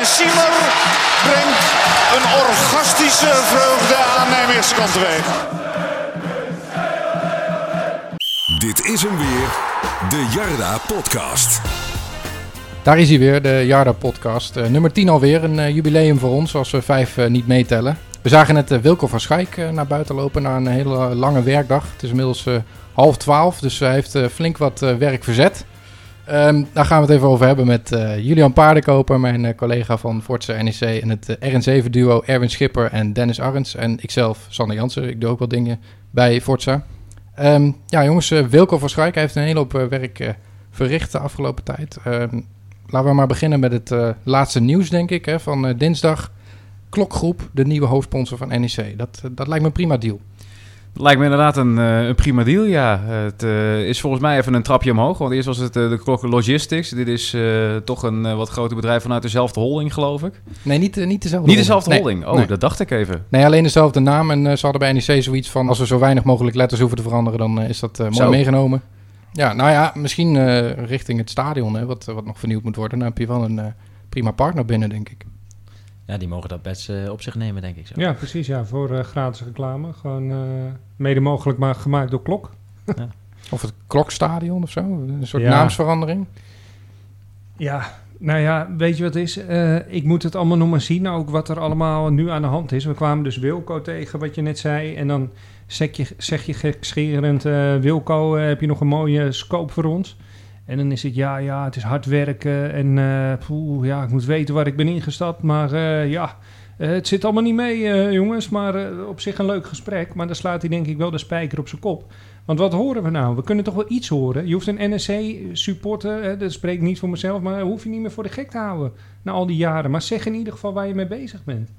En Siemer brengt een orgastische vreugde aan Nijmeegse teweeg. Dit is hem weer, de Jarda Podcast. Daar is hij weer, de Jarda Podcast. Uh, nummer 10 alweer, een uh, jubileum voor ons als we vijf uh, niet meetellen. We zagen net Wilco van Schaik naar buiten lopen na een hele lange werkdag. Het is inmiddels half twaalf, dus hij heeft flink wat werk verzet. Um, daar gaan we het even over hebben met uh, Julian Paardenkoper, mijn uh, collega van Forza NEC. En het uh, RN7-duo Erwin Schipper en Dennis Arends. En ikzelf, Sander Jansen. Ik doe ook wel dingen bij Forza. Um, ja, jongens, Wilco van Schaik heeft een hele hoop werk verricht de afgelopen tijd. Um, laten we maar beginnen met het laatste nieuws, denk ik, hè, van dinsdag. Klokgroep, de nieuwe hoofdsponsor van NEC. Dat, dat lijkt me een prima deal. Lijkt me inderdaad een, uh, een prima deal, ja. Het uh, is volgens mij even een trapje omhoog. Want eerst was het uh, de Klok Logistics. Dit is toch een wat groter bedrijf vanuit dezelfde holding, geloof ik. Nee, niet, niet dezelfde Niet dezelfde holding? Oh, nee. dat dacht ik even. Nee, alleen dezelfde naam. En ze hadden bij NEC zoiets van... als we zo weinig mogelijk letters hoeven te veranderen... dan is dat mooi zo. meegenomen. Ja, nou ja, misschien richting het stadion... Hè, wat, wat nog vernieuwd moet worden. Dan heb je wel een prima partner binnen, denk ik. Ja, die mogen dat best uh, op zich nemen, denk ik zo. Ja, precies. Ja, voor uh, gratis reclame. Gewoon uh, mede mogelijk maar gemaakt door Klok. Ja. Of het Klokstadion of zo. Een soort ja. naamsverandering. Ja, nou ja, weet je wat het is? ik moet het allemaal nog maar zien. Ook wat er allemaal nu aan de hand is. We kwamen dus Wilco tegen, wat je net zei. En dan zeg je, zeg je gekscherend... Wilco, heb je nog een mooie scope voor ons? En dan is het ja, ja, het is hard werken en poeh, ja, ik moet weten waar ik ben ingestapt. Maar uh, ja, uh, het zit allemaal niet mee, jongens. Maar op zich een leuk gesprek. Maar dan slaat hij denk ik wel de spijker op zijn kop. Want wat horen we nou? We kunnen toch wel iets horen? Je hoeft een NSC-supporter, dat spreekt niet voor mezelf, maar hoef je niet meer voor de gek te houden na al die jaren. Maar zeg in ieder geval waar je mee bezig bent.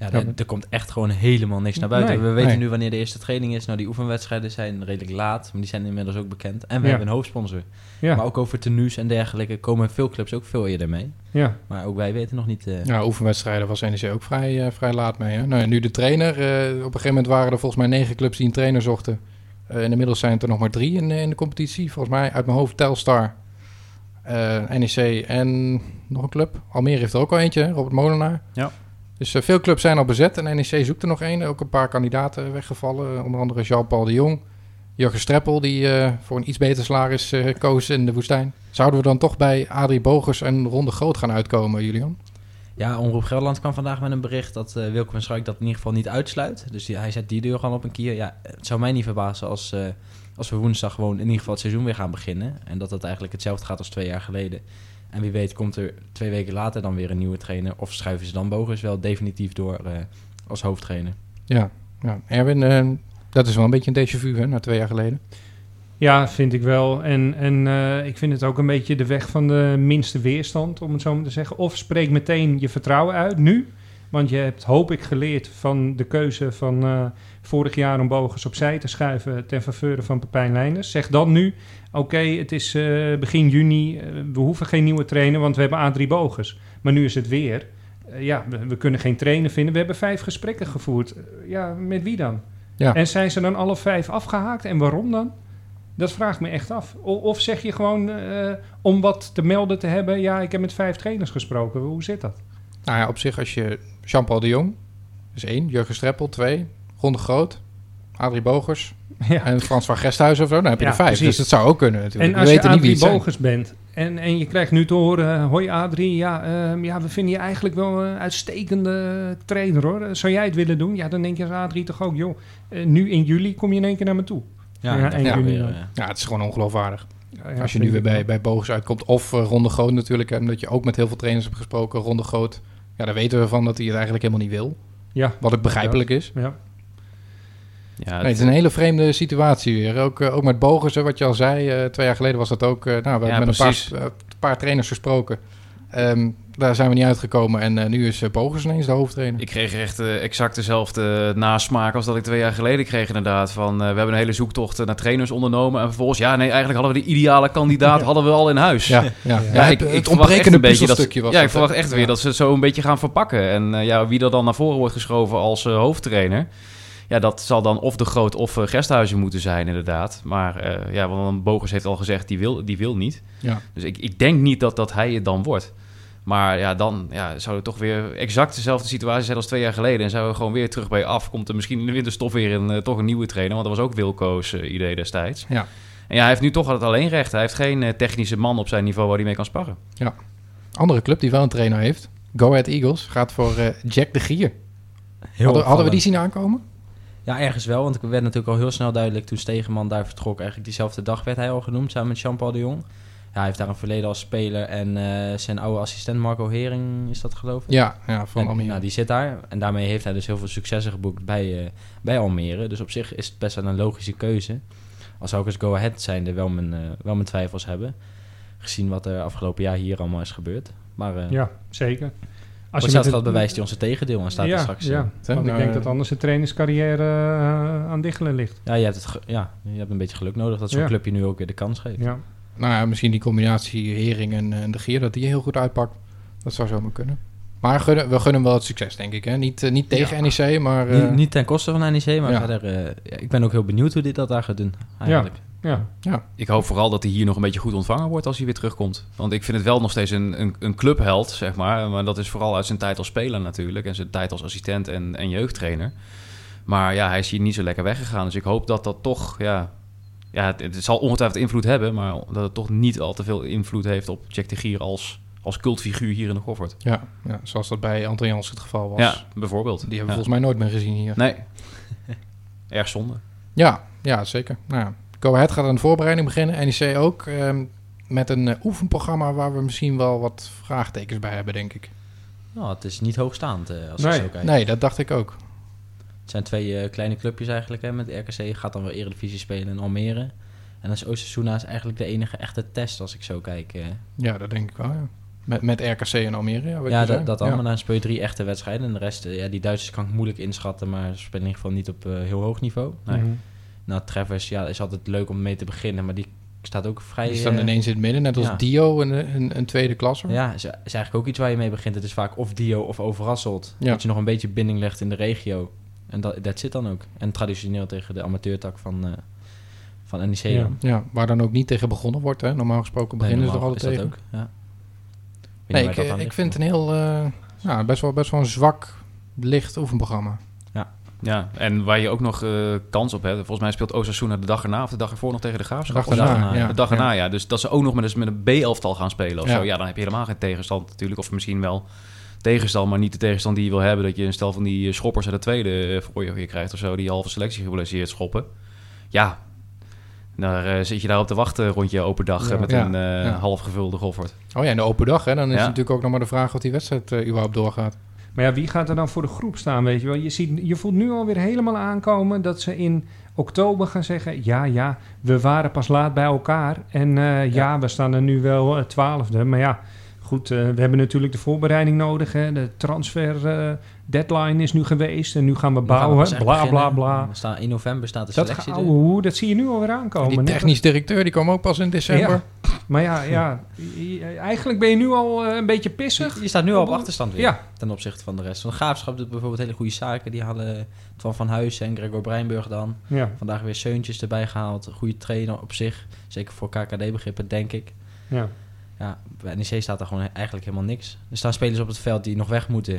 Ja, er, er, komt echt gewoon helemaal niks naar buiten. we weten nu wanneer de eerste training is. Nou, die oefenwedstrijden zijn redelijk laat, maar die zijn inmiddels ook bekend. En we hebben een hoofdsponsor. Ja. Maar ook over tenues en dergelijke komen veel clubs ook veel eerder mee. Ja. Maar ook wij weten nog niet... Uh... Ja, oefenwedstrijden was NEC ook vrij, uh, vrij laat mee. Hè? Nou, nu de trainer. Uh, op een gegeven moment waren er volgens mij negen clubs die een trainer zochten. en inmiddels zijn het er nog maar drie in, in de competitie. Volgens mij uit mijn hoofd Telstar, NEC en nog een club. Almere heeft er ook al eentje, Robert Molenaar. Ja. Dus uh, veel clubs zijn al bezet en NEC zoekt er nog één. Ook een paar kandidaten weggevallen. Onder andere Jean-Paul de Jong. Jurgen Streppel, die uh, voor een iets beter salaris uh, koos in de woestijn. Zouden we dan toch bij Adrie Bogers en Ronde Groot gaan uitkomen, Julian? Ja, Omroep Gelderland kwam vandaag met een bericht dat uh, Wilco van Schuik dat in ieder geval niet uitsluit. Dus hij zet die deur gewoon op een kier. Ja, het zou mij niet verbazen als, als we woensdag gewoon in ieder geval het seizoen weer gaan beginnen. En dat het eigenlijk hetzelfde gaat als twee jaar geleden. En wie weet komt er twee weken later dan weer een nieuwe trainer. Of schuiven ze dan Bogers wel definitief door uh, als hoofdtrainer. Ja, ja. Erwin, uh, dat is wel een beetje een déjà vu, hè, na twee jaar geleden. Ja, vind ik wel. En, en uh, ik vind het ook een beetje de weg van de minste weerstand, om het zo maar te zeggen. Of spreek meteen je vertrouwen uit, nu. Want je hebt, hoop ik, geleerd van de keuze van uh, vorig jaar om Bogers opzij te schuiven ten faveur van Pepijn Leijners. Zeg dan nu, oké, het is uh, begin juni, uh, we hoeven geen nieuwe trainer, want we hebben A3 Bogers. Maar nu is het weer. ja, we, we, kunnen geen trainer vinden. We hebben vijf gesprekken gevoerd. ja, met wie dan? Ja. En zijn ze dan alle vijf afgehaakt? En waarom dan? Dat vraagt me echt af. O of zeg je gewoon om wat te melden te hebben, ja, ik heb met vijf trainers gesproken. Hoe zit dat? Nou ja, op zich als je Jean-Paul de Jong, is één. Jurgen Streppel, twee. Ronde Groot, Adrie Bogers ja. en Frans van Gesthuizen of zo. Dan heb je er vijf. Precies. Dus dat zou ook kunnen natuurlijk. En als we je Adrie niet wie Bogers bent en, en je krijgt nu te horen... Hoi Adrie, ja, uh, ja, we vinden je eigenlijk wel een uitstekende trainer hoor. Zou jij het willen doen? Ja, dan denk je als Adrie toch ook... joh, uh, nu in juli kom je in één keer naar me toe. Ja, ja, ja, juni, ja. ja het is gewoon ongeloofwaardig. Ja, als je nu weer bij, bij Bogers uitkomt. Of uh, Ronde Groot natuurlijk. Omdat je ook met heel veel trainers hebt gesproken. Ronde Groot ja, daar weten we van dat hij het eigenlijk helemaal niet wil. Ja. Wat ook begrijpelijk is. Ja. Ja, het, is een hele vreemde situatie weer. Ook, uh, ook met Bogersen, wat je al zei. Uh, twee jaar geleden was dat ook. Uh, nou, we hebben met een paar, paar, trainers gesproken. Um, daar zijn we niet uitgekomen. En uh, nu is uh, Bogers ineens de hoofdtrainer. Ik kreeg echt uh, exact dezelfde nasmaak als dat ik twee jaar geleden kreeg inderdaad. Van, we hebben een hele zoektocht naar trainers ondernomen. En vervolgens, ja nee, eigenlijk hadden we de ideale kandidaat hadden we al in huis. Ja, ja. ja, ik, het, ontbrekende een beetje dat, was Ja, ik verwacht echt weer dat ze het zo een beetje gaan verpakken. En ja, wie er dan naar voren wordt geschoven als hoofdtrainer... Ja, dat zal dan of de Groot of uh, Gesthuizen moeten zijn, inderdaad. Maar uh, ja, want Bogers heeft al gezegd, die wil, die wil niet. Ja. Dus ik, ik denk niet dat, dat hij het dan wordt. Maar ja, dan ja, zou het toch weer exact dezelfde situatie zijn als twee jaar geleden. En zouden we gewoon weer terug bij af. Komt er misschien in de winterstof weer een, eh, toch een nieuwe trainer. Want dat was ook Wilco's eh, idee destijds. Ja. En ja, hij heeft nu toch het alleen recht. Hij heeft geen eh, technische man op zijn niveau waar hij mee kan sparren. Andere club die wel een trainer heeft, Go Ahead Eagles, gaat voor eh, Jack de Gier. Heel Hadden, hadden we die zien aankomen? Ja, ergens wel. Want het werd natuurlijk al heel snel duidelijk toen Stegeman daar vertrok. Eigenlijk diezelfde dag werd hij al genoemd, samen met Jean-Paul de Jong. Ja, hij heeft daar een verleden als speler. En eh, zijn oude assistent Marco Hering, is dat geloof ik? Ja, ja van En, Almere. nou, die zit daar. En daarmee heeft hij dus heel veel successen geboekt bij, eh, bij Almere. Dus op zich is het best wel een logische keuze. Al zou ik als go-ahead zijnde wel mijn, eh, wel mijn twijfels hebben. Gezien wat er afgelopen jaar hier allemaal is gebeurd. Maar uh, Ja, zeker. Als je het- bewijst hij onze tegendeel en staat ja, er straks. eh, Ja, Ja. want ik Nou, denk eh, dat anders de trainerscarrière eh, aan diggelen ligt. ja, je hebt, het ja, je hebt een beetje geluk nodig dat zo'n Ja. club je nu ook weer de kans geeft. Ja. Nou ja, misschien die combinatie Hering en, en de Gier, dat die heel goed uitpakt. Dat zou zomaar kunnen. Maar gunnen, we gunnen hem wel het succes, denk ik. Hè? Niet, eh, niet tegen NEC, maar... eh, Niet, niet ten koste van NEC, maar Ja. verder... eh, ik ben ook heel benieuwd hoe dit dat daar gaat doen, eigenlijk. Ja. Ik hoop vooral dat hij hier nog een beetje goed ontvangen wordt als hij weer terugkomt. Want ik vind het wel nog steeds een, een, een clubheld, zeg maar. Maar dat is vooral uit zijn tijd als speler natuurlijk. En zijn tijd als assistent en, en jeugdtrainer. Maar ja, hij is hier niet zo lekker weggegaan. Dus ik hoop dat dat toch, ja... Ja, het, het zal ongetwijfeld invloed hebben. Maar dat het toch niet al te veel invloed heeft op Jack de Gier als, als cultfiguur hier in de Goffert. ja, ja, zoals dat bij Anton Jans het geval was. Ja, bijvoorbeeld. Die hebben we Ja. volgens mij nooit meer gezien hier. Nee. Erg zonde. Ja, ja zeker. Nou, ja. Go Ahead gaat aan de voorbereiding beginnen. NEC ook. ehm, met een eh, oefenprogramma waar we misschien wel wat vraagtekens bij hebben, denk ik. Nou, het is niet hoogstaand, eh, als Nee. zo kijkt. Nee, dat dacht ik ook. Het zijn twee eh, kleine clubjes eigenlijk. Hè, met RKC gaat dan wel Eredivisie spelen in Almere. En dan is Oostersuna is eigenlijk de enige echte test als ik zo kijk. Ja, dat denk ik wel, ja. Met, met RKC en Almere, ja. ja, dat, dat Ja. allemaal. Dan speel je drie echte wedstrijden. En de rest, ja, die Duitsers kan ik moeilijk inschatten. Maar ze spelen in ieder geval niet op eh, heel hoog niveau. Nee. Mhm. Nou, Travers, ja, is altijd leuk om mee te beginnen. Maar die staat ook vrij... Die staan eh, ineens in het midden, net als ja. Dio, een, een, een tweede klasse. Ja, is, is eigenlijk ook iets waar je mee begint. Het is vaak of Dio of Overrasseld. Ja. Dat je nog een beetje binding legt in de regio. En dat dat zit dan ook. En traditioneel tegen de amateurtak van, eh van NEC Ja. Ja, waar dan ook niet tegen begonnen wordt. Hè. Normaal gesproken beginnen ze normaal altijd tegen. dat ook. Ja. Nee, ik, ik vind het een heel, eh, nou, best, wel, best wel een zwak, licht oefenprogramma. Ja, en waar je ook nog eh, kans op hebt. Volgens mij speelt Osasuna de dag erna of de dag ervoor nog tegen de De Graafschap. dag ja. De dag ja. erna, ja. Dus dat ze ook nog met, een B-elftal gaan spelen of Ja. zo. Ja, dan heb je helemaal geen tegenstand natuurlijk. Of misschien wel tegenstand, maar niet de tegenstand die je wil hebben. Dat je een stel van die eh, schoppers uit de tweede eh, voor je krijgt of zo. Die halve selectie geblesseerd schoppen. Ja, daar zit je daar op te wachten rond je open dag Ja. met Ja, een eh, ja. half gevulde Goffert. Oh ja, en de open dag, hè. Dan is het natuurlijk ook nog maar de vraag of die wedstrijd überhaupt doorgaat. Maar ja, wie gaat er dan voor de groep staan, weet je wel? Je, ziet, je voelt nu alweer helemaal aankomen dat ze in oktober gaan zeggen... ja, ja, we waren pas laat bij elkaar. En eh, ja. we staan er nu wel eh, twaalfde. Maar ja, goed, eh, we hebben natuurlijk de voorbereiding nodig. Hè? De transfer deadline is nu geweest en nu gaan we Dan gaan we bouwen. Bla, bla, bla. We staan, in november staat de Dat, selectie ga, hoe, dat zie je nu alweer En aankomen. die technisch directeur, die kwam ook pas in december. Ja. Maar ja, ja, eigenlijk ben je nu al eh, een beetje pissig. Je staat nu al op achterstand weer. Ja, Ten opzichte van de rest. Van de Graafschap doet bijvoorbeeld hele goede zaken. Die hadden Twan van Huis en Gregor Breinburg dan. ja, Vandaag weer Seuntjes erbij gehaald. Een goede trainer op zich. Zeker voor KKD-begrippen, denk ik. ja. Ja, bij NEC staat er gewoon eigenlijk helemaal niks. Er staan spelers op het veld die nog weg moeten.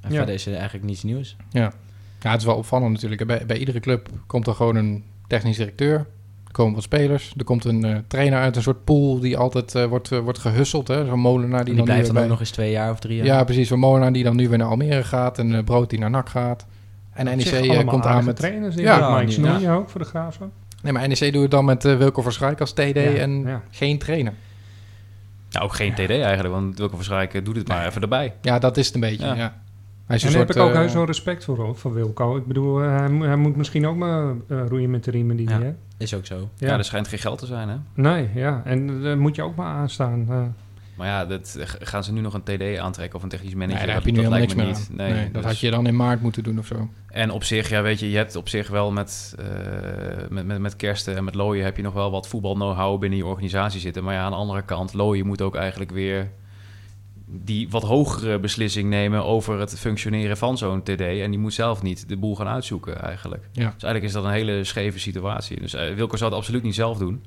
En Ja. verder is er eigenlijk niets nieuws. Ja. ja, het is wel opvallend natuurlijk. Bij, bij iedere club komt er gewoon een technisch directeur. Er komen wat spelers. Er komt een eh, trainer uit een soort pool die altijd eh, wordt, eh, wordt gehusseld. Zo'n molenaar En die, die, dan blijft nu dan weer ook bij... nog eens twee jaar of drie jaar. Ja, precies. Zo'n molenaar die dan nu weer naar Almere gaat. En uh, Brood die naar NAC gaat. En NEC komt aan met... trainers. Ja, Ja, ja, Mike die- Snoeien ook voor de Graafschap. Nee, maar NEC doet het dan met eh, Wilco Verschrijk als TD en ja. geen trainer. Nou, ook geen TD eigenlijk, want Wilco Verschrijk doet het maar even erbij. Ja, dat is het een beetje, ja. Ja. Hij is En daar soort... heb ik ook eh, heus wel respect voor, hoor, voor Wilco. Ik bedoel, eh, hij, hij moet misschien ook maar eh, roeien met de riemen die Ja. hij heeft. Is ook zo. Ja. er schijnt geen geld te zijn, hè? Nee, ja. En daar moet je ook maar aanstaan. eh. Maar ja, dat, gaan ze nu nog een TD aantrekken of een technisch manager? Nee, daar heb je nu helemaal niks meer niet. Nee, dat dus- had je dan in maart moeten doen of zo. En op zich, ja, weet je, je hebt op zich wel met, eh, met, met, met Kersten en met Looien heb je nog wel wat voetbal-know-how binnen je organisatie zitten. Maar ja, aan de andere kant, Looien moet ook eigenlijk weer die wat hogere beslissing nemen over het functioneren van zo'n TD. En die moet zelf niet de boel gaan uitzoeken eigenlijk. Ja. Dus eigenlijk is dat een hele scheve situatie. Dus eh, Wilco zou het absoluut niet zelf doen.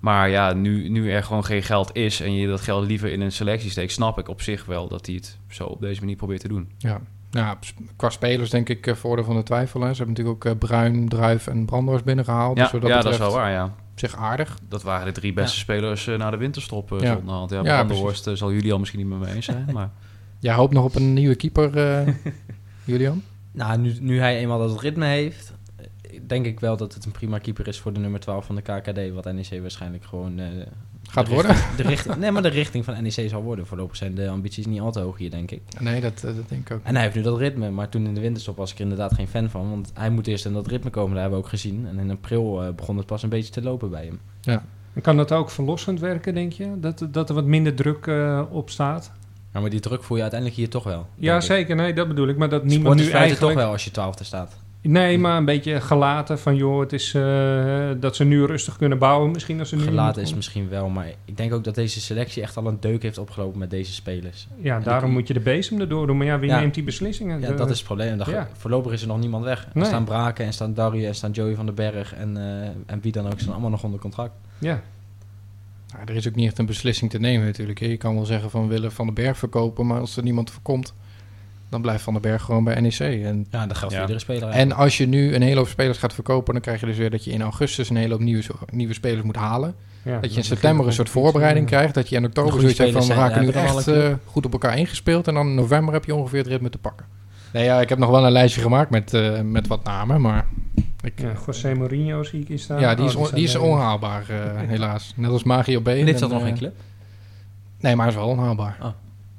Maar ja, nu, nu er gewoon geen geld is en je dat geld liever in een selectie steekt, snap ik op zich wel dat hij het zo op deze manier probeert te doen. Ja. Nou, qua spelers denk ik eh, voordeel van de twijfel. Hè. Ze hebben natuurlijk ook eh, Bruin, Druif en Brandhorst binnengehaald. Ja, dus dat ja dat is wel waar, ja. Zich aardig. Dat waren de drie beste spelers eh, na de winterstop uh, Ja. zonder hand. Ja, Ja, Brandenhorst eh, zal jullie al misschien niet meer mee eens zijn, maar... Jij hoopt nog op een nieuwe keeper, eh, Julian? Nou, nu, nu hij eenmaal dat ritme heeft, denk ik wel dat het een prima keeper is voor de nummer 12 van de KKD. Wat NEC waarschijnlijk gewoon... Gaat de worden? richting- De richting, nee, maar de richting van NEC zal worden. Voorlopig zijn de ambities niet al te hoog hier, denk ik. Nee, dat, eh, dat denk ik ook. En hij heeft nu dat ritme, maar toen in de winterstop was ik er inderdaad geen fan van. Want hij moet eerst in dat ritme komen, dat hebben we ook gezien. En in april eh, begon het pas een beetje te lopen bij hem. En kan dat ook verlossend werken, denk je? Dat, dat er wat minder druk eh, op staat? Ja, maar die druk voel je uiteindelijk hier toch wel. Ja, ik. zeker. Nee, dat bedoel ik. Maar dat niemand nu eigenlijk... toch wel als je twaalfde staat. Nee, maar een beetje gelaten van... joh, het is eh, dat ze nu rustig kunnen bouwen. Misschien als ze nu... Gelaten is misschien wel, maar ik denk ook dat deze selectie echt al een deuk heeft opgelopen met deze spelers. Ja, daarom moet je de bezem erdoor doen. Maar ja, wie Ja. neemt die beslissingen? Ja, De- dat is het probleem. En dan- ja. Voorlopig is er nog niemand weg. Er Nee. staan Braken en staan Darrie en staan Joey van den Berg en, eh, en wie dan ook staan allemaal nog onder contract. Ja, Nou, er is ook niet echt een beslissing te nemen natuurlijk. hè. Je kan wel zeggen van willen Van den Berg verkopen, maar als er niemand voorkomt, dan blijft Van den Berg gewoon bij NEC. En, Ja, dat geldt Ja. voor iedere speler. en als je nu een hele hoop spelers gaat verkopen, dan krijg je dus weer dat je in augustus een hele hoop nieuwe, nieuwe spelers moet halen. ja, dat je in september een soort voorbereiding krijgt. Dat je in oktober zoiets hebt van we raken nu echt eh, goed op elkaar ingespeeld. En dan in november heb je ongeveer het ritme te pakken. Nee, ja, ik heb nog wel een lijstje gemaakt met, eh, met wat namen, maar ik, Ja, José Mourinho zie ik hier staan. ja, die is, Oh, on- die is onhaalbaar eh, helaas. Net als Magie op B. En heeft En, dat nog geen club? Nee, maar hij is wel onhaalbaar. Oh.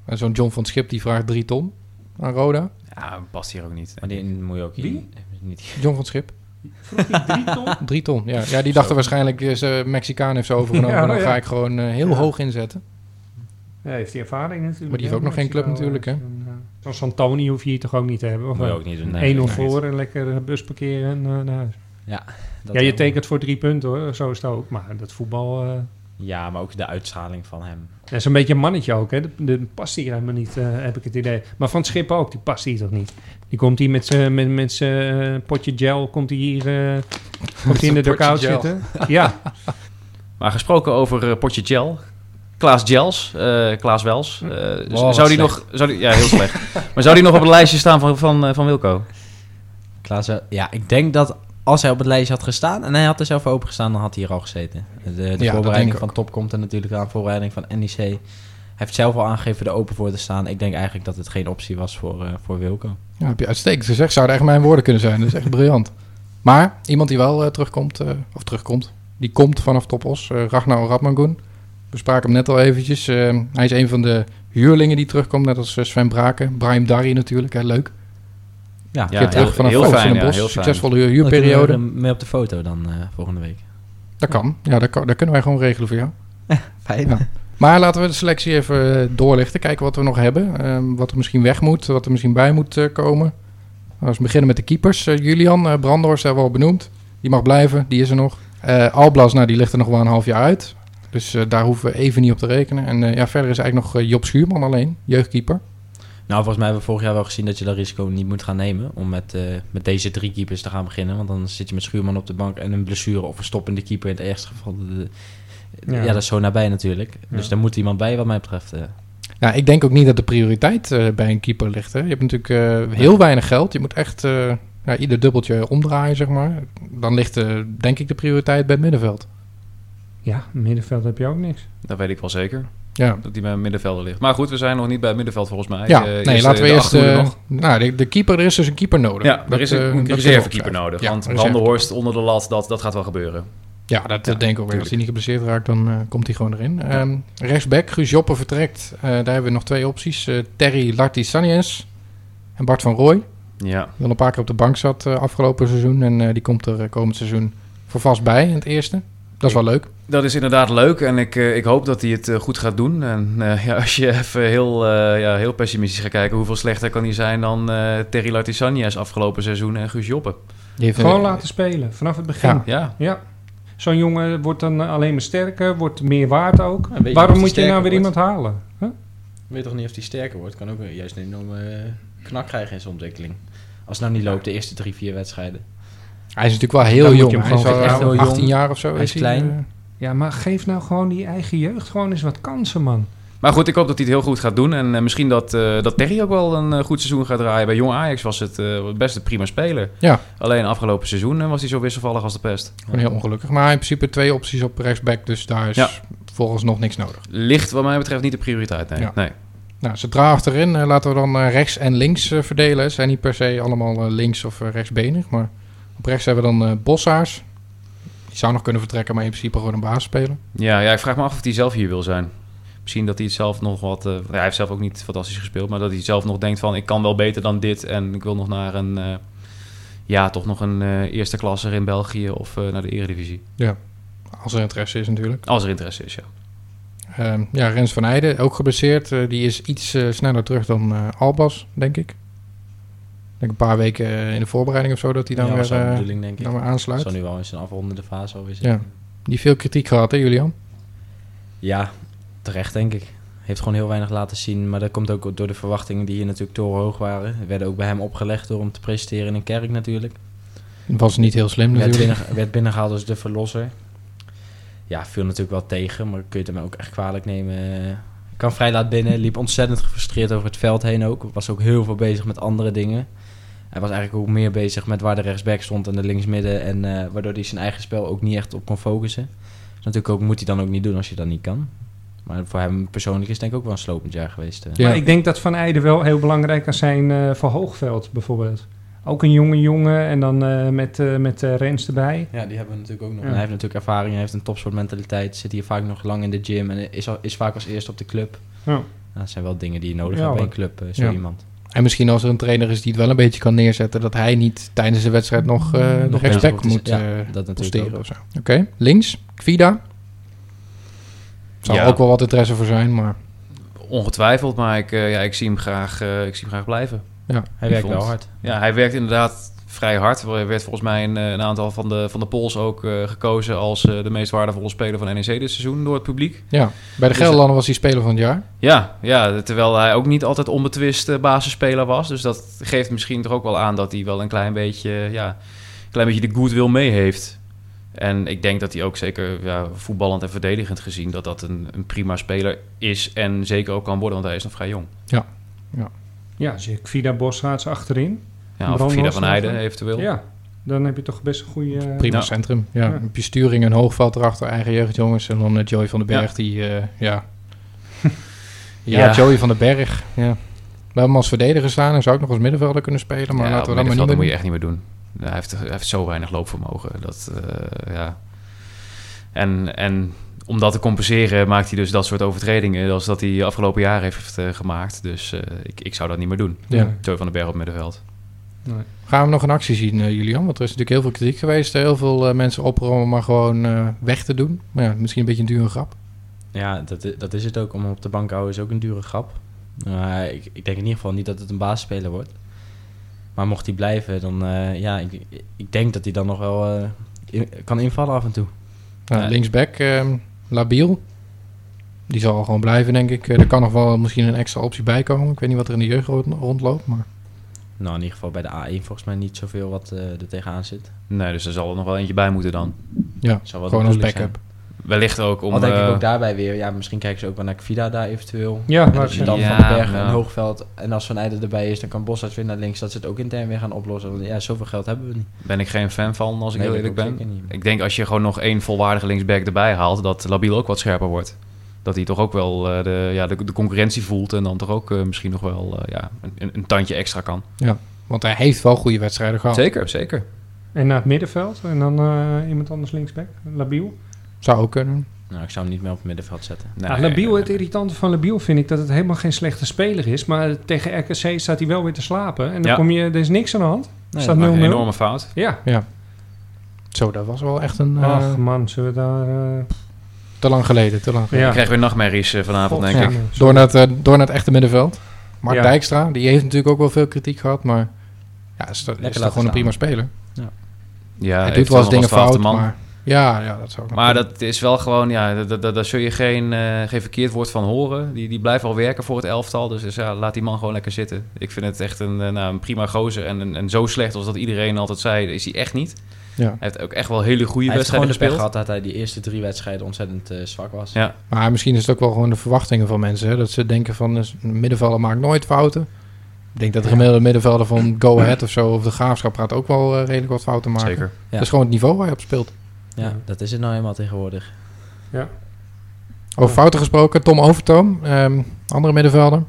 En zo'n John van Schip die vraagt drie ton aan Roda. Ja, past hier ook niet. Maar die moet je ook hier Wie? niet. John van het Schip. Vroeg hij drie ton? Drie ton, ja. Ja, die dachten waarschijnlijk, eh, ze Mexicaan heeft ze overgenomen. Ja, en dan ja. ga ik gewoon eh, heel Ja. hoog inzetten. Ja, heeft hij ervaring natuurlijk. Maar die heeft hè? ook nog geen Is club natuurlijk, eh, hè? Zo'n uh, zo'n Santoni hoef je hier toch ook niet te hebben? Of Moet je wel? ook niet doen. 1-0 nee. nee. voor en lekker eh, bus parkeren en eh, naar huis. Dat ja, je wel. tekent voor drie punten hoor, zo is het ook. Maar dat voetbal... eh, Ja, maar ook de uitstraling van hem. dat is een beetje een mannetje ook, hè. De, de past hier helemaal niet, eh, heb ik het idee. Maar van het schip ook, die past hier toch niet? Die komt hier met zijn met, met eh, potje gel, komt hij hier eh, komt hij in de dugout zitten. Ja, Maar gesproken over potje gel. Klaas Gels, eh, Klaas Wels. eh, z- wat zou die nog... Zou die, ja, heel slecht. maar zou die nog op het lijstje staan van, van, eh, van Wilco? Klaas, ja, ik denk dat als hij op het lijstje had gestaan en hij had er zelf open gestaan, dan had hij hier al gezeten. De, de voorbereiding van Top komt er natuurlijk aan, voorbereiding van NEC. Hij heeft zelf al aangegeven er open voor te staan. Ik denk eigenlijk dat het geen optie was voor, eh, voor Wilco. Ja, heb je uitstekend gezegd. Zouden echt mijn woorden kunnen zijn. Dat is echt briljant. Maar iemand die wel eh, terugkomt, eh, of terugkomt, die komt vanaf Topos, Ragnar Radmangoen. We spraken hem net al eventjes. Hij is een van de huurlingen die terugkomt, net als Sven Braken. Brian Darry natuurlijk, hè, leuk. Ja, Ja, terug fijn, van den ja, Bos. Succesvolle huur- Dan kunnen we huurperiode. er mee op de foto dan eh, volgende week. Dat kan. Ja, dat, kan, dat kunnen wij gewoon regelen voor jou. Fijn. Ja. Maar laten we de selectie even eh, doorlichten. Kijken wat we nog hebben. Ehm, wat er misschien weg moet. Wat er misschien bij moet eh, komen. Als we beginnen met de keepers. Eh, Julian uh, Brandhorst hebben we al benoemd. Die mag blijven. Die is er nog. Alblas, nou, die ligt er nog wel een half jaar uit. Dus daar hoeven we even niet op te rekenen. En ja, verder is eigenlijk nog Job Schuurman alleen. Jeugdkeeper. Nou, volgens mij hebben we vorig jaar wel gezien dat je dat risico niet moet gaan nemen. Om met, eh, met deze drie keepers te gaan beginnen. Want dan zit je met Schuurman op de bank en een blessure of een stoppende keeper in het ergste geval. De- Ja. ja. dat is zo nabij natuurlijk. Ja. Dus daar moet iemand bij wat mij betreft. eh. Ja, ik denk ook niet dat de prioriteit eh, bij een keeper ligt. Hè. Je hebt natuurlijk eh, heel weinig geld. Je moet echt eh, ja, ieder dubbeltje omdraaien, zeg maar. Dan ligt eh, denk ik de prioriteit bij het middenveld. ja, middenveld heb je ook niks. Dat weet ik wel zeker. Ja, Dat die bij het middenvelder ligt. Maar goed, we zijn nog niet bij het middenveld volgens mij. ja. Eh, nee, laten we eh, de eerst... eh, nog. nou, de, de keeper, er is dus een keeper nodig. Ja, er is een, eh, een dat reservekeeper nodig. want een Brandenhorst onder de lat, dat, dat gaat wel gebeuren. Ja, dat, denk ik ook weer. Als hij niet geblesseerd raakt, dan eh, komt hij gewoon erin. Ehm rechtsback, Guus Joppe vertrekt. Eh, daar hebben we nog twee opties. Eh, Terry Lartisaniens en Bart van Rooij. Ja, Die al een paar keer op de bank zat eh, afgelopen seizoen. En eh, die komt er eh, komend seizoen voor vast bij in het eerste. Dat is wel leuk. dat is inderdaad leuk en ik, eh, ik hoop dat hij het eh, goed gaat doen. En eh, ja, als je even heel, eh, ja, heel pessimistisch gaat kijken, hoeveel slechter kan hij zijn dan eh Terry Lartisanias afgelopen seizoen en Guus Joppe. Die heeft Gewoon laten spelen, vanaf het begin. Ja. Ja. Ja, Zo'n jongen wordt dan alleen maar sterker, wordt meer waard ook. Waarom moet je nou weer wordt? iemand halen? Huh? Ik weet toch niet of hij sterker wordt. Kan ook juist een enorme knak krijgen in zijn ontwikkeling. Als het nou niet loopt de eerste drie, vier wedstrijden. Hij is natuurlijk wel heel Dan jong. Hij is wel echt heel jong. 18 jaar of zo. Hij is klein. eh. Ja, maar geef nou gewoon die eigen jeugd gewoon eens wat kansen, man. Maar goed, ik hoop dat hij het heel goed gaat doen. En eh, misschien dat, eh, dat Terry ook wel een goed seizoen gaat draaien. Bij Jong Ajax was het eh, best een prima speler. Ja. Alleen afgelopen seizoen was hij zo wisselvallig als de pest. Gewoon heel ongelukkig. Maar in principe twee opties op rechtsback, dus daar is Ja. volgens nog niks nodig. Ligt wat mij betreft niet de prioriteit, nee. Ja. nee. Nou, zodra achterin laten we dan rechts en links verdelen. Zijn niet per se allemaal links of rechtsbenig, maar op rechts hebben we dan eh Bossaars. Die zou nog kunnen vertrekken, maar in principe gewoon een baas spelen. Ja, ja, ik vraag me af of hij zelf hier wil zijn. Misschien dat hij het zelf nog wat... eh, ja, hij heeft zelf ook niet fantastisch gespeeld... maar dat hij zelf nog denkt van... ik kan wel beter dan dit... en ik wil nog naar een... eh, ja, toch nog een eh, eerste klasser in België... of naar de eredivisie. Als er interesse is natuurlijk. Als er interesse is, ja. Ehm, ja, Rens van Heijden, ook geblesseerd. Eh, die is iets sneller terug dan Albas, denk ik. Denk een paar weken eh, in de voorbereiding of zo dat hij dan ja, was weer, eh, bedoeling, denk ik. weer aansluit. Zal nu wel in zijn afrondende fase alweer Ja. zitten. Die veel kritiek gehad, hè Julian? Ja, terecht denk ik. Heeft gewoon heel weinig laten zien. Maar dat komt ook door de verwachtingen die hier natuurlijk torenhoog waren. Die werden ook bij hem opgelegd door hem te presenteren in een kerk natuurlijk. Was niet heel slim Werd, natuurlijk. binnen, werd binnengehaald als de verlosser. Ja, viel natuurlijk wel tegen, maar kun je het hem ook echt kwalijk nemen. Eh, Kan vrij laat binnen, liep ontzettend gefrustreerd over het veld heen ook. Was ook heel veel bezig met andere dingen. Hij was eigenlijk ook meer bezig met waar de rechtsback stond en de linksmidden. En eh, waardoor hij zijn eigen spel ook niet echt op kon focussen. Dus natuurlijk ook, moet hij dan ook niet doen als je dat niet kan. Maar voor hem persoonlijk is het denk ik ook wel een slopend jaar geweest. eh. Ja. Maar ik denk dat Van Eijden wel heel belangrijk kan zijn eh voor Hoogveld bijvoorbeeld. Ook een jonge jongen en dan eh, met, eh met eh, Rens erbij. Ja, die hebben we natuurlijk ook nog. Ja. En hij heeft natuurlijk ervaring, hij heeft een topsportmentaliteit. Zit hier vaak nog lang in de gym en is, al, is vaak als eerste op de club. Ja. Nou, dat zijn wel dingen die je nodig Ja, hebt bij een club, zo Ja. iemand. En misschien als er een trainer is die het wel een beetje kan neerzetten... dat hij niet tijdens de wedstrijd nog eh de Nog rechtsback moet- ja, eh, dat natuurlijk posteren ook. of zo. Oké, links, Kvida. Zou Ja. ook wel wat interesse voor zijn, maar... Ongetwijfeld, maar ik, eh, ja, ik, zie hem graag, eh, ik zie hem graag blijven. Ja, Hij Ik werkt vond- wel hard. Ja, hij werkt inderdaad vrij hard. Er werd volgens mij een, eh, een aantal van de, van de polls ook eh, gekozen... als eh, de meest waardevolle speler van NEC dit seizoen door het publiek. ja. bij de Dus, Gelderlanden was hij speler van het jaar. Ja, ja, terwijl hij ook niet altijd onbetwist basisspeler was. Dus dat geeft misschien toch ook wel aan dat hij wel een klein beetje, ja, een klein beetje de goodwill mee heeft. En ik denk dat hij ook zeker ja, voetballend en verdedigend gezien... dat dat een, een prima speler is en zeker ook kan worden, want hij is nog vrij jong. Ja, zie ik Vida Bosraats achterin. Ja, of Brandlos Vida van Heijden eventueel. Ja, dan heb je toch best een goede... Prima Ja. centrum. Ja, Ja. Heb je sturing en hoogveld erachter, eigen jeugdjongens. En dan eh, Joey van den Berg, Ja. die, eh, ja... ja, Ja. Joey van den Berg, ja. We hebben hem als verdediger staan en zou ook nog als middenvelder kunnen spelen. Maar ja, laten we dat maar niet meer moet je echt niet meer doen. Hij heeft, hij heeft zo weinig loopvermogen. Dat, eh, ja. en, en om dat te compenseren maakt hij dus dat soort overtredingen... als dat hij afgelopen jaar heeft eh, gemaakt. Dus eh, ik, ik zou dat niet meer doen. Ja. Joey van den Berg op middenveld. Gaan we nog een actie zien, eh, Julian? Want er is natuurlijk heel veel kritiek geweest. Heel veel eh, mensen oproepen om maar gewoon eh, weg te doen. Maar ja, misschien een beetje een dure grap. Ja, dat, dat is het ook. Om op de bank te houden is ook een dure grap. Ik, ik denk in ieder geval niet dat het een basisspeler wordt. Maar mocht hij blijven, dan eh, ja, ik, ik denk dat hij dan nog wel in- kan invallen af en toe. Nou. Linksback, eh, Labiel. Die zal gewoon blijven, denk ik. Er kan nog wel misschien een extra optie bij komen. Ik weet niet wat er in de jeugd rond- rondloopt, maar... Nou, in ieder geval bij de A1 volgens mij niet zoveel wat eh, er tegenaan zit. Nee, dus er zal er nog wel eentje bij moeten dan. Ja, gewoon als backup. Wellicht ook om... Al denk ik eh, ook daarbij weer, ja, misschien kijken ze ook wel naar Kvida daar eventueel. Ja, En maar als je dan Ja, van de Bergen ja. en Hoogveld en als Van Eijden erbij is, dan kan Boshuis weer naar links. Dat ze het ook intern weer gaan oplossen. Want ja, zoveel geld hebben we niet. ben ik geen fan van, als ik Nee, heel eerlijk ben. zeker niet. Ik denk als je gewoon nog één volwaardige linksback erbij haalt... dat Labiel ook wat scherper wordt. Dat hij toch ook wel eh, de, ja, de, de concurrentie voelt... en dan toch ook eh, misschien nog wel eh, ja, een, een tandje extra kan. Want hij heeft wel goede wedstrijden gehad. Zeker, zeker. En naar het middenveld. En dan eh, iemand anders linksback. Labiel. Zou ook kunnen. Nou, ik zou hem niet meer op het middenveld zetten. Nee, Nou, Labiel, het irritante van Labiel vind ik dat het helemaal geen slechte speler is. Maar tegen RKC staat hij wel weer te slapen. En dan Ja. kom je, er is niks aan de hand. Nee, staat 0-0. maar een enorme fout. Ja. Zo, dat was wel echt een... eh, Ach man, zullen we daar... eh, te lang geleden, te lang geleden. ja. Ik krijg weer nachtmerries eh, vanavond, denk ik. Door naar, het, eh, door naar het echte middenveld. Mark Ja. Dijkstra, die heeft natuurlijk ook wel veel kritiek gehad, maar ja, is, gewoon een prima speler. Ja, hij doet wel eens dingen fout, maar ja, ja, dat zou Maar dat is wel gewoon, ja, da- da- daar zul je geen, eh, geen verkeerd woord van horen. Die, die blijft al werken voor het elftal. Dus, dus ja, laat die man gewoon lekker zitten. Ik vind het echt een, eh, nou, een prima gozer. En, en, en zo slecht als dat iedereen altijd zei, is hij echt niet. Ja. Hij heeft ook echt wel hele goede Hij heeft gewoon wedstrijden de pech gespeeld. gehad dat hij die eerste drie wedstrijden ontzettend eh, zwak was. Ja. Maar misschien is het ook wel gewoon de verwachtingen van mensen. Hè? Dat ze denken van dus een middenvelder maakt nooit fouten. Ik denk dat de gemiddelde middenvelder van Go Ahead of zo, of de Graafschap gaat ook wel eh, redelijk wat fouten maken. Zeker. Ja. Dat is gewoon het niveau waar je op speelt. Ja, dat is het nou helemaal tegenwoordig. Over fouten gesproken, Tom Overtoom, ehm, andere middenvelder.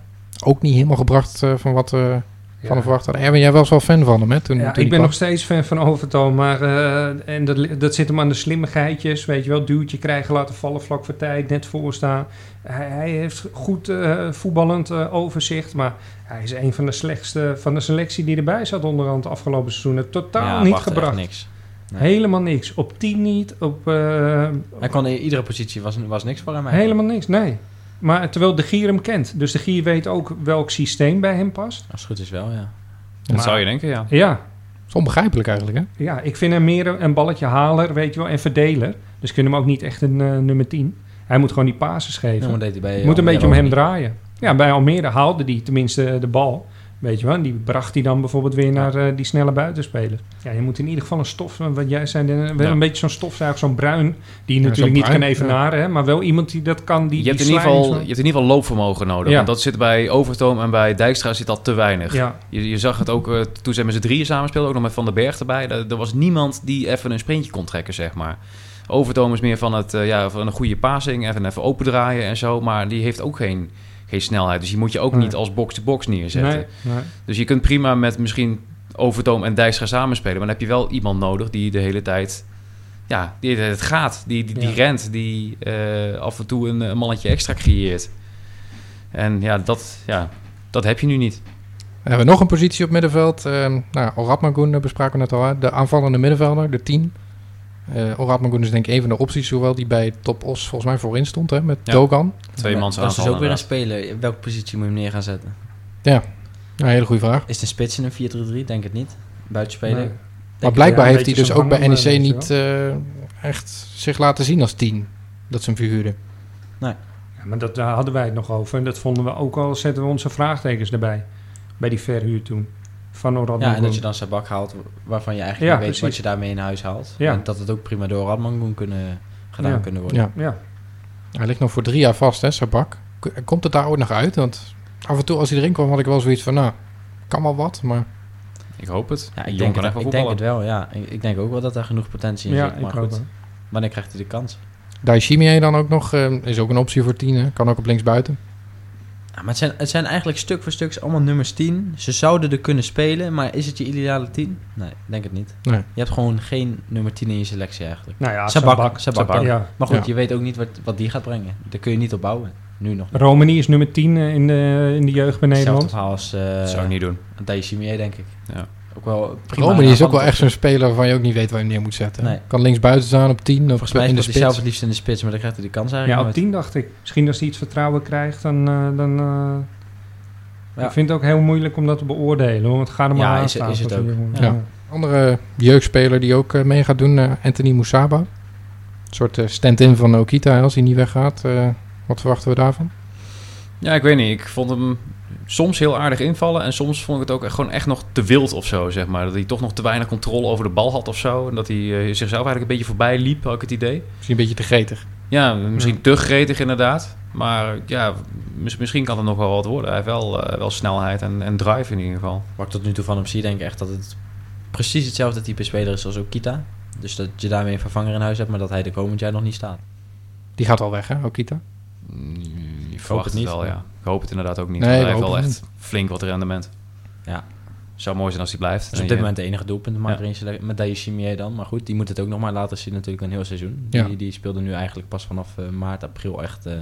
Ook niet helemaal gebracht eh, van wat we van hem verwacht hadden. Erwin, jij was wel fan van hem, hè? Toen, Ja, toen ik ben kwam. nog steeds fan van Overtoom, maar eh, en dat, dat zit hem aan de slimmigheidjes, weet je wel, duwtje krijgen, laten vallen vlak voor tijd, net voorstaan. Hij, hij heeft goed eh, voetballend eh, overzicht, maar hij is een van de slechtste van de selectie die erbij zat onderhand afgelopen seizoen. Totaal ja, niet gebracht. niks. Nee. Helemaal niks. Op 10 niet, op eh, Hij kon in iedere positie was, was niks voor hem. eigenlijk. helemaal niks, nee. Maar terwijl de Gier hem kent. Dus de Gier weet ook welk systeem bij hem past. Als het goed is wel, ja. Dat Maar- zou je denken, ja. Ja, Dat is onbegrijpelijk eigenlijk, hè? Ja, ik vind hem meer een balletje haler, weet je wel, en verdeler. Dus ik vind hem ook niet echt een eh, nummer 10. Hij moet gewoon die passes geven. Ja, maar deed hij bij Het moet een beetje om hem niet. draaien. Ja, bij Almere haalde hij tenminste de bal. Weet je wel, en die bracht hij dan bijvoorbeeld weer naar eh, die snelle buitenspeler. Ja, je moet in ieder geval een stof, wat jij zei, eh, wel Ja. een beetje zo'n stofzuiger, zo'n bruin, die je Ja, natuurlijk niet kan evenaren, hè, maar wel iemand die dat kan, die Je hebt, in ieder geval, je hebt in ieder geval loopvermogen nodig. Want dat zit bij Overtoom en bij Dijkstra zit dat te weinig. Je, je zag het ook eh, toen ze met z'n drieën samen speelden, ook nog met Van den Berg erbij. Er, er was niemand die even een sprintje kon trekken, zeg maar. Overtoom is meer van, het, eh, ja, van een goede passing, even, even open draaien en zo. Maar die heeft ook geen, geen snelheid. Dus die moet je ook Nee. niet als box-to-box neerzetten. nee, nee. Dus je kunt prima met misschien Overtoom en Dijkstra samenspelen. Maar dan heb je wel iemand nodig die de hele tijd... Ja, die het gaat. Die, die, die Ja. rent. Die eh, af en toe een, een mannetje extra creëert. En ja dat, ja, dat heb je nu niet. We hebben nog een positie op middenveld. Ehm nou, eh, bespraken we net al. Hè? De aanvallende middenvelder, de 10. Eh Oratmagoen is denk ik een van de opties, hoewel die bij Top Os volgens mij voorin stond, hè? Met Ja. Dogan. Twee Ja, mans Dat is dus ook weer een speler. In welke positie moet je hem neer gaan zetten? Nou, een hele goede vraag. Is het een spits in een 4-3-3? Denk het niet. Buitenspeler? Nee. Maar blijkbaar ja, heeft hij dus ook bij NEC hangel, niet eh, echt zich laten zien als 10. Dat ze hem verhuurden. Ja, maar dat, daar hadden wij het nog over. En dat vonden we ook al, zetten we onze vraagtekens erbij. Bij die verhuur toen. Van Oranje. Ja, en dat je dan Sabak haalt waarvan je eigenlijk Ja, niet weet wat je daarmee in huis haalt. Ja. En dat het ook prima door Radman kunnen gedaan Ja. kunnen worden. Ja. Ja, Hij ligt nog voor drie jaar vast, hè, Sabak. Komt het daar ooit nog uit? Want af en toe als hij erin kwam had ik wel zoiets van, nou, kan wel wat, maar... Ik hoop het. Ja, ik denk, het, ik wel denk het wel, ja. Ik, ik denk ook wel dat daar genoeg potentie in ja zit. Maar goed, wel. wanneer krijgt hij de kans? Daishimier dan ook nog, eh, is ook een optie voor 10, hè. Kan ook op linksbuiten. Ja, maar het zijn, het zijn eigenlijk stuk voor stuk allemaal nummers 10. Ze zouden er kunnen spelen, maar is het je ideale 10? Nee, ik denk het niet. Nee. Je hebt gewoon geen nummer 10 in je selectie eigenlijk. Nou ja, Sabak, Sabak. Ja. Maar goed, Ja. je weet ook niet wat, wat die gaat brengen. Daar kun je niet op bouwen. Nu nog. Romani is nummer 10 eh, in de, in de jeugd bij Hetzelfde Nederland. verhaal als Dat zou ik niet doen. Daishimier, denk ik. Ja. Ook wel prima. Is ook wel echt zo'n speler waarvan je ook niet weet waar je hem neer moet zetten. Nee. Kan linksbuiten staan op 10 of Volgens mij in de hij zelf spits. het liefst in de spits, maar dan krijgt hij de kans Ja, eigenlijk op 10 dacht ik. Misschien als hij iets vertrouwen krijgt, dan... eh, dan eh, Ja. Ik vind het ook heel moeilijk om dat te beoordelen. Want ga er maar Ja, aan is het- staan is het ook. Ja. Andere jeugdspeler die ook eh, mee gaat doen, eh, Anthony Musaba. Een soort eh, stand-in van Okita als hij niet weggaat. Eh, wat verwachten we daarvan? Ja, ik weet niet. Ik vond hem soms heel aardig invallen. En soms vond ik het ook echt, gewoon echt nog te wild of zo, zeg maar. Dat hij toch nog te weinig controle over de bal had of zo. En dat hij eh, zichzelf eigenlijk een beetje voorbij liep, had ik het idee. Misschien een beetje te gretig. Ja, misschien te gretig inderdaad. Maar ja, mis- misschien kan het nog wel wat worden. Hij heeft wel, eh, wel snelheid en, en drive in ieder geval. Wat ik tot nu toe van hem zie, denk ik echt dat het precies hetzelfde type speler is als Okita. Dus dat je daarmee een vervanger in huis hebt, maar dat hij de komend jaar nog niet staat. Die gaat al weg, hè, Okita? Mm, Ik hoop verwacht het niet, wel, ja. Ik hoop het inderdaad ook niet. Nee, hij heeft wel echt flink wat rendement. Ja. Zou mooi zijn als hij blijft. Dat is En op dit moment de enige doelpuntenmaker Ja. in met Daishimier dan. Maar goed, die moet het ook nog maar laten zien natuurlijk een heel seizoen. Ja. Die, die speelde nu eigenlijk pas vanaf eh, maart, april echt... eh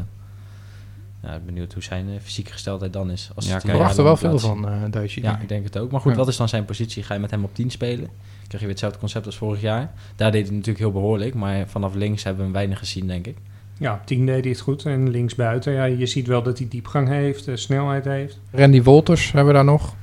ja, ik ben benieuwd hoe zijn eh, fysieke gesteldheid dan is. Als Ja, het kijk, jaar verwachten wel veel van uh. Ja, ik denk het ook. Maar goed, Ja. wat is dan zijn positie? Ga je met hem op 10 spelen? Krijg je weer hetzelfde concept als vorig jaar. Daar deed hij natuurlijk heel behoorlijk. Maar vanaf links hebben we hem weinig gezien, denk ik. Ja, op 10 deed hij het goed. En linksbuiten, ja, je ziet wel dat hij diepgang heeft, eh, snelheid heeft. Randy Wolters hebben we daar nog.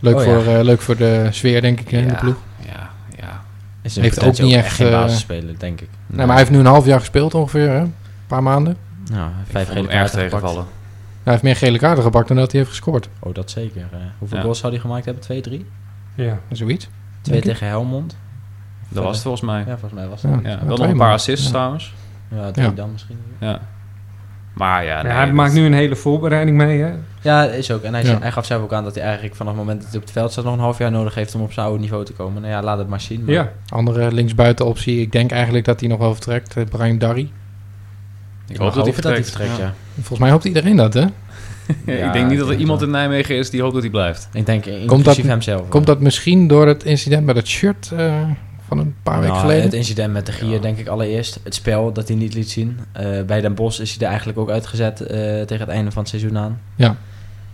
Leuk, Oh, ja. voor, eh, leuk voor de sweer, denk ik, hè, in de Ja, ploeg. ja, ja. Is Heeft ook niet echt echt, geen eh, basisspeler, denk ik. Nee, maar hij heeft nu een half jaar gespeeld ongeveer, hè? Een paar maanden. Nou, vijf gele kaarten tegenvallen. Hij heeft meer gele kaarten gepakt dan dat hij heeft gescoord. Oh, dat zeker. Hoeveel Ja. goals zou hij gemaakt hebben? Twee, drie? Ja, Zoiets. Twee tegen Helmond. Dat was het volgens mij. Ja, volgens mij was dat. Ja, Ja, ja, wel nog een paar assists Ja. trouwens. Ja, drie Ja. dan misschien. Ja. Maar ja, nee, hij dat- maakt nu een hele voorbereiding mee, hè? Ja, is ook. En hij, Ja. hij gaf zelf ook aan dat hij eigenlijk vanaf het moment dat hij op het veld staat nog een half jaar nodig heeft om op zijn oude niveau te komen. Nou ja, laat het maar zien. Maar Ja. Andere linksbuitenoptie, ik denk eigenlijk dat hij nog wel vertrekt. eh, Brian Darry. ik hoop dat hij vertrekt. vertrekt, ja. Volgens mij hoopt iedereen dat, hè? Ja, ik denk niet dat er iemand denk in Nijmegen is die hoopt dat hij blijft. Ik denk inclusief hemzelf. Komt dat misschien door het incident met het shirt eh, van een paar weken Nou, geleden? Het incident met de Gier Ja. denk ik allereerst. Het spel dat hij niet liet zien. Eh, bij Den Bosch is hij er eigenlijk ook uitgezet eh, tegen het einde van het seizoen aan. Ja.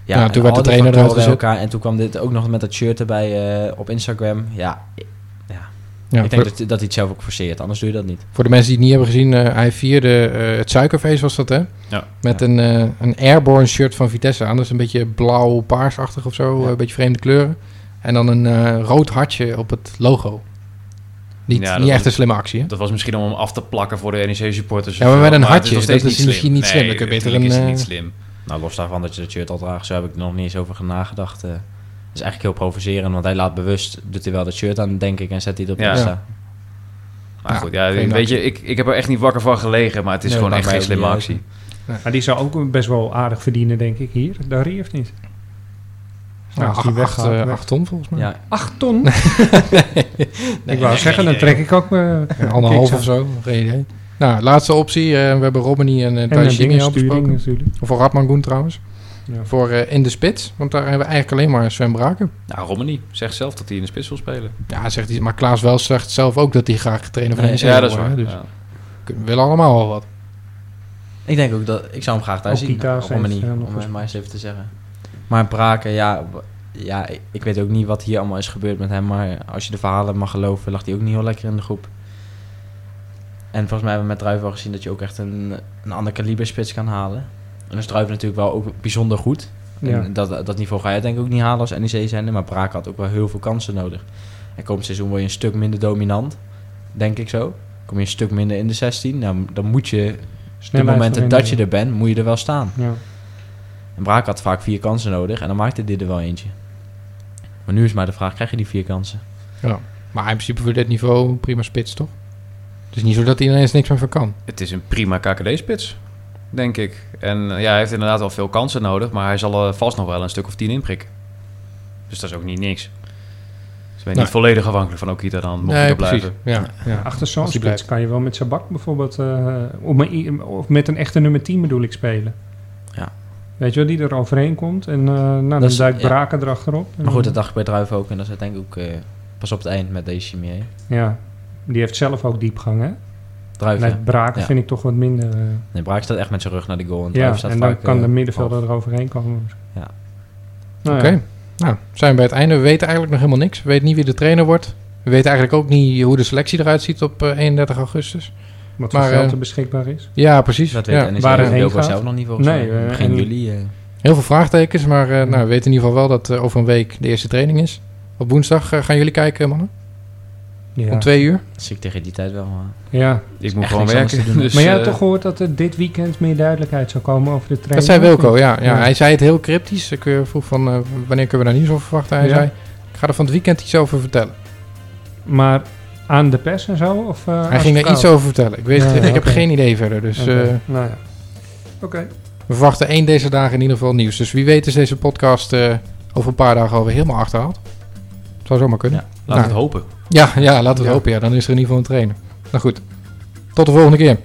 Ja, en toen werd de al die trainer eruit gezet. elkaar. En toen kwam dit ook nog met dat shirt erbij eh, op Instagram. Ja, ja. Ja, ik voor, denk dat, dat hij het zelf ook forceert. Anders doe je dat niet. voor de mensen die het niet hebben gezien, eh, hij vierde eh, het suikerfeest was dat, hè? Ja. Met Ja. een, eh, een airborne shirt van Vitesse aan. Dat is een beetje blauw-paarsachtig of zo. Ja. eh, Een beetje vreemde kleuren. En dan een eh, rood hartje op het logo. Niet, Ja, dat niet was- echt een slimme actie, hè? Dat was misschien om hem af te plakken voor de NEC-supporters. Ja, maar met een hartje, steeds dat is misschien niet slim. Nee, je beter een, is het eh, niet slim. Nou, los daarvan dat je dat shirt al draagt, zo heb ik er nog niet eens over nagedacht. eh. Dat is eigenlijk heel provocerend, want hij laat bewust, doet hij wel dat shirt aan, denk ik, en zet hij het op Ja. Insta. Maar Ja, goed, ja, weet je, ik, ik heb er echt niet wakker van gelegen, maar het is Nee, gewoon echt geen slimme niet actie. Maar die zou ook best wel aardig verdienen, denk ik, hier. Darry of niet? Nou, als die acht, eh, weg. acht ton volgens mij. Ja, Acht ton? ik wou zeggen, dan trek ik ook... Ja, anderhalf of zo, geen idee. Nou, laatste optie. eh, we hebben Romani en uh, Thijs al besproken. natuurlijk. Of voor Radman trouwens. Ja. Voor eh, in de spits. Want daar hebben we eigenlijk alleen maar Sven Braken. Nou, Romani zegt zelf dat hij in de spits wil spelen. Ja, zegt hij. Maar Klaas wel zegt zelf ook dat hij graag trainer van Nee, NEC ja, wil dat is worden, waar. Dus Ja. we willen allemaal wel wat. ik denk ook dat, ik zou hem graag daar Ook zien, op een manier, om het maar eens even te zeggen. Maar Braken, ja, w- ja, ik- weet ook niet wat hier allemaal is gebeurd met hem, maar als je de verhalen mag geloven, lag hij ook niet heel lekker in de groep. En volgens mij hebben we met Druiven al gezien dat je ook echt een, een ander kaliber spits kan halen. En dan is Druiven natuurlijk wel ook bijzonder goed. Ja. En dat, dat niveau ga je denk ik ook niet halen als NEC zijn. Maar Braak had ook wel heel veel kansen nodig. En komend seizoen word je een stuk minder dominant. Denk ik zo. Kom je een stuk minder in de 16. Nou, dan moet je, op de momenten dat je er bent, moet je er wel staan. Ja. En Braak had vaak vier kansen nodig. En dan maakte dit er wel eentje. Maar nu is maar de vraag, krijg je die vier kansen? Ja. Maar in principe voor dit niveau prima spits, toch? Het is niet zo dat hij ineens niks meer van kan. Het is een prima KKD-spits, denk ik. En eh, ja, hij heeft inderdaad wel veel kansen nodig, maar hij zal er vast nog wel een stuk of tien inprikken. Dus dat is ook niet niks. Dus ben je Nee. niet volledig afhankelijk van Okita dan, mocht hij er blijven. Ja, ja. Achter zo'n spits kan je wel met Sabak bijvoorbeeld... eh, of, met, of met een echte nummer 10 bedoel ik spelen. Ja. Weet je wel, die er overheen komt. En eh nou, dan is- duikt ja. Braken erachterop. En Maar goed, dat dacht ik bij Druiven ook. En dat is denk ik ook eh, pas op het eind met deze chimie. Ja, die heeft zelf ook diepgang, hè? Druiven. Met Braken Ja. vind ik toch wat minder... eh, Nee, Braak staat echt met zijn rug naar de goal. En ja, Druiven staat en dan vaak, kan de middenvelder er overheen komen. Ja. Nou Oké. ja. Nou, zijn we bij het einde. We weten eigenlijk nog helemaal niks. We weten niet wie de trainer wordt. We weten eigenlijk ook niet hoe de selectie eruit ziet op eh, 31 augustus. Wat voor Maar, geld eh, er beschikbaar is. Ja, precies. Dat Ja. weet NEC Waar ook heen gaat? zelf nog niet volgens Nee, mij. eh, Begin juli. eh, Heel veel vraagtekens, maar eh, nou, we weten in ieder geval wel dat eh, over een week de eerste training is. Op woensdag gaan jullie kijken, mannen? Ja. Om twee uur? zie ik tegen die tijd wel. maar- ja. Ik moet gewoon werken. doen. Dus, Maar jij hebt toch gehoord dat er dit weekend meer duidelijkheid zou komen over de training? Dat zei Wilco, ja. ja. Ja. Hij zei het heel cryptisch. Ik vroeg van, eh, wanneer kunnen we daar nieuws over verwachten? Hij Ja. zei, ik ga er van het weekend iets over vertellen. Maar aan de pers en zo? Of, eh, Hij ging er scout? iets over vertellen. Ik, weet, Ja, ik heb geen idee verder. Dus Oké, eh, nou ja. Oké. we verwachten één deze dagen in ieder geval nieuws. Dus wie weet is deze podcast eh, over een paar dagen alweer helemaal achterhaald. Zou zomaar kunnen. Ja. Laten we Nou, het hopen. Ja, ja laten we het hopen. Ja. Dan is er in ieder geval een trainer. Nou goed, tot de volgende keer.